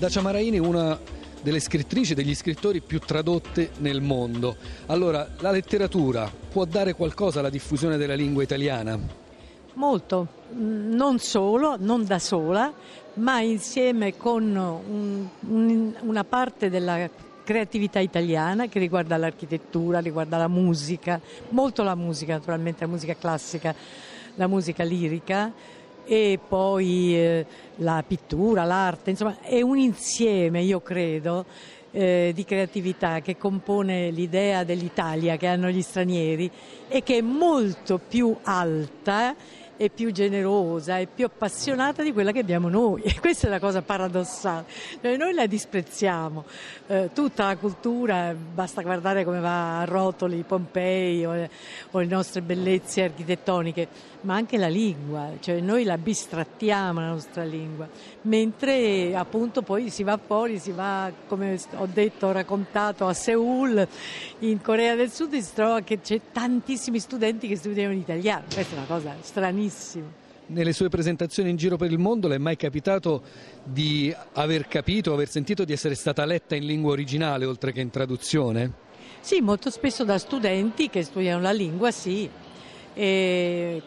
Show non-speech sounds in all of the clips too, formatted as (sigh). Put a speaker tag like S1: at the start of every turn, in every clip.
S1: Dacia Maraini è una delle scrittrici, degli scrittori più tradotte nel mondo. Allora, la letteratura può dare qualcosa alla diffusione della lingua italiana?
S2: Molto, non solo, non da sola, ma insieme con un, un, una parte della creatività italiana che riguarda l'architettura, riguarda la musica, molto la musica naturalmente, la musica classica, la musica lirica e poi eh, la pittura, l'arte, insomma è un insieme, io credo, eh, di creatività che compone l'idea dell'Italia che hanno gli stranieri e che è molto più alta è più generosa, è più appassionata di quella che abbiamo noi. (laughs) E questa è la cosa paradossale. Noi la disprezziamo. Eh, tutta la cultura, basta guardare come va a rotoli Pompei o, o le nostre bellezze architettoniche, ma anche la lingua, cioè noi la bistrattiamo la nostra lingua, mentre appunto poi si va fuori, si va, come ho detto, raccontato, a Seoul, in Corea del Sud, e si trova che c'è tantissimi studenti che studiano l'italiano. Questa è una cosa stranissima benissimo.
S1: Nelle sue presentazioni in giro per il mondo le è mai capitato di aver capito, aver sentito di essere stata letta in lingua originale oltre che in traduzione?
S2: Sì, molto spesso da studenti che studiano la lingua, sì. E,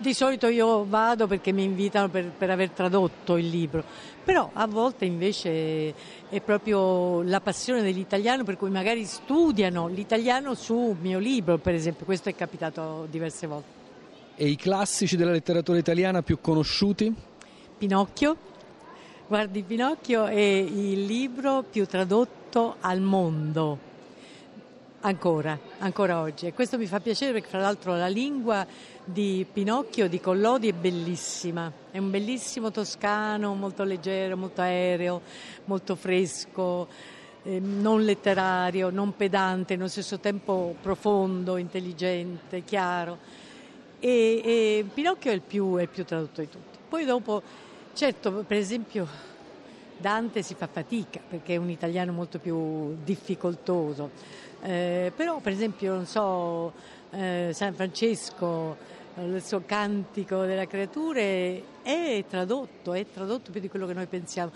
S2: di solito io vado perché mi invitano per, per, aver tradotto il libro, però a volte invece è proprio la passione dell'italiano per cui magari studiano l'italiano su un mio libro, per esempio, questo è capitato diverse volte.
S1: E i classici della letteratura italiana più conosciuti?
S2: Pinocchio. Guardi, Pinocchio è il libro più tradotto al mondo. Ancora, ancora oggi. E questo mi fa piacere perché fra l'altro la lingua di Pinocchio, di Collodi, è bellissima. È un bellissimo toscano, molto leggero, molto aereo, molto fresco, eh, non letterario, non pedante, nello stesso tempo profondo, intelligente, chiaro e, e Pinocchio è il, più, è il più tradotto di tutti. Poi dopo, certo, per esempio Dante si fa fatica perché è un italiano molto più difficoltoso, eh, però per esempio, non so, eh, San Francesco, il suo cantico della creature è tradotto, è tradotto più di quello che noi pensiamo.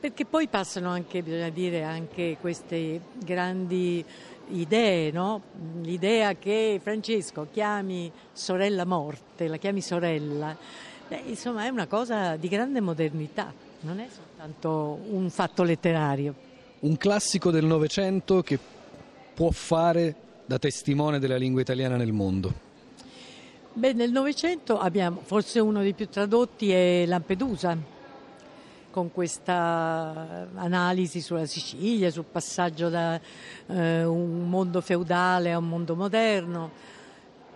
S2: Perché poi passano anche, bisogna dire, anche queste grandi idee, no? l'idea che Francesco chiami sorella morte, la chiami sorella, Beh, insomma è una cosa di grande modernità, non è soltanto un fatto letterario.
S1: Un classico del Novecento che può fare da testimone della lingua italiana nel mondo.
S2: Beh, nel Novecento abbiamo, forse uno dei più tradotti è Lampedusa, con questa analisi sulla Sicilia, sul passaggio da eh, un mondo feudale a un mondo moderno,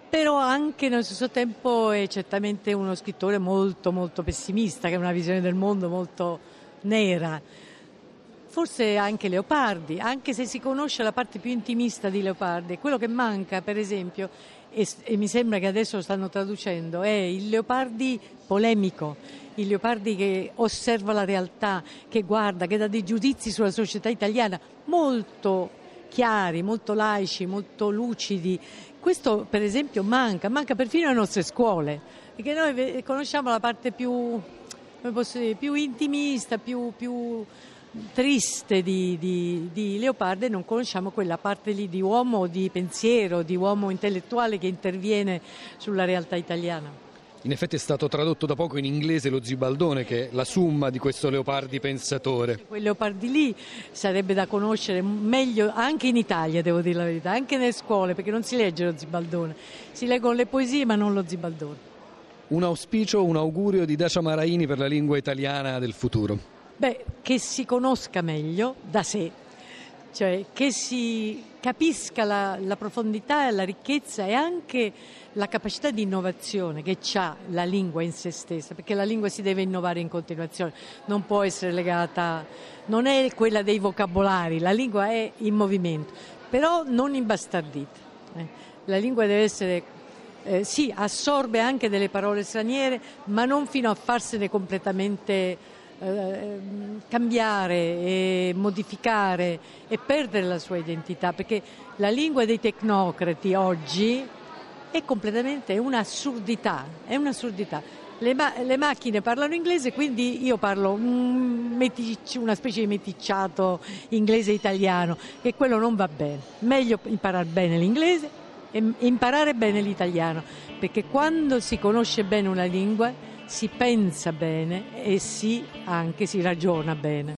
S2: però anche nello stesso tempo è certamente uno scrittore molto molto pessimista, che ha una visione del mondo molto nera. Forse anche Leopardi, anche se si conosce la parte più intimista di Leopardi, quello che manca per esempio, e, e mi sembra che adesso lo stanno traducendo, è il Leopardi polemico, il Leopardi che osserva la realtà, che guarda, che dà dei giudizi sulla società italiana molto chiari, molto laici, molto lucidi. Questo per esempio manca, manca perfino alle nostre scuole, perché noi conosciamo la parte più, dire, più intimista, più, più triste di, di, di, Leopardi e non conosciamo quella parte lì di uomo di pensiero, di uomo intellettuale che interviene sulla realtà italiana.
S1: In effetti è stato tradotto da poco in inglese lo Zibaldone, che è la summa di questo Leopardi pensatore.
S2: Quel Leopardi lì sarebbe da conoscere meglio anche in Italia, devo dire la verità, anche nelle scuole, perché non si legge lo Zibaldone, si leggono le poesie ma non lo Zibaldone.
S1: Un auspicio, un augurio di Dacia Maraini per la lingua italiana del futuro?
S2: Beh, che si conosca meglio da sé, cioè che si capisca la, la profondità la ricchezza e anche la capacità di innovazione che ha la lingua in se stessa, perché la lingua si deve innovare in continuazione, non può essere legata, non è quella dei vocabolari, la lingua è in movimento, però non imbastardita. Eh. La lingua deve essere eh, sì, assorbe anche delle parole straniere, ma non fino a farsene completamente eh, cambiare e modificare e perdere la sua identità, perché la lingua dei tecnocrati oggi è completamente un'assurdità, è un'assurdità. Le, ma- le, macchine parlano inglese, quindi io parlo un meticci, una specie di meticciato inglese-italiano, e quello non va bene. Meglio imparare bene l'inglese e imparare bene l'italiano, perché quando si conosce bene una lingua si pensa bene e si anche si ragiona bene.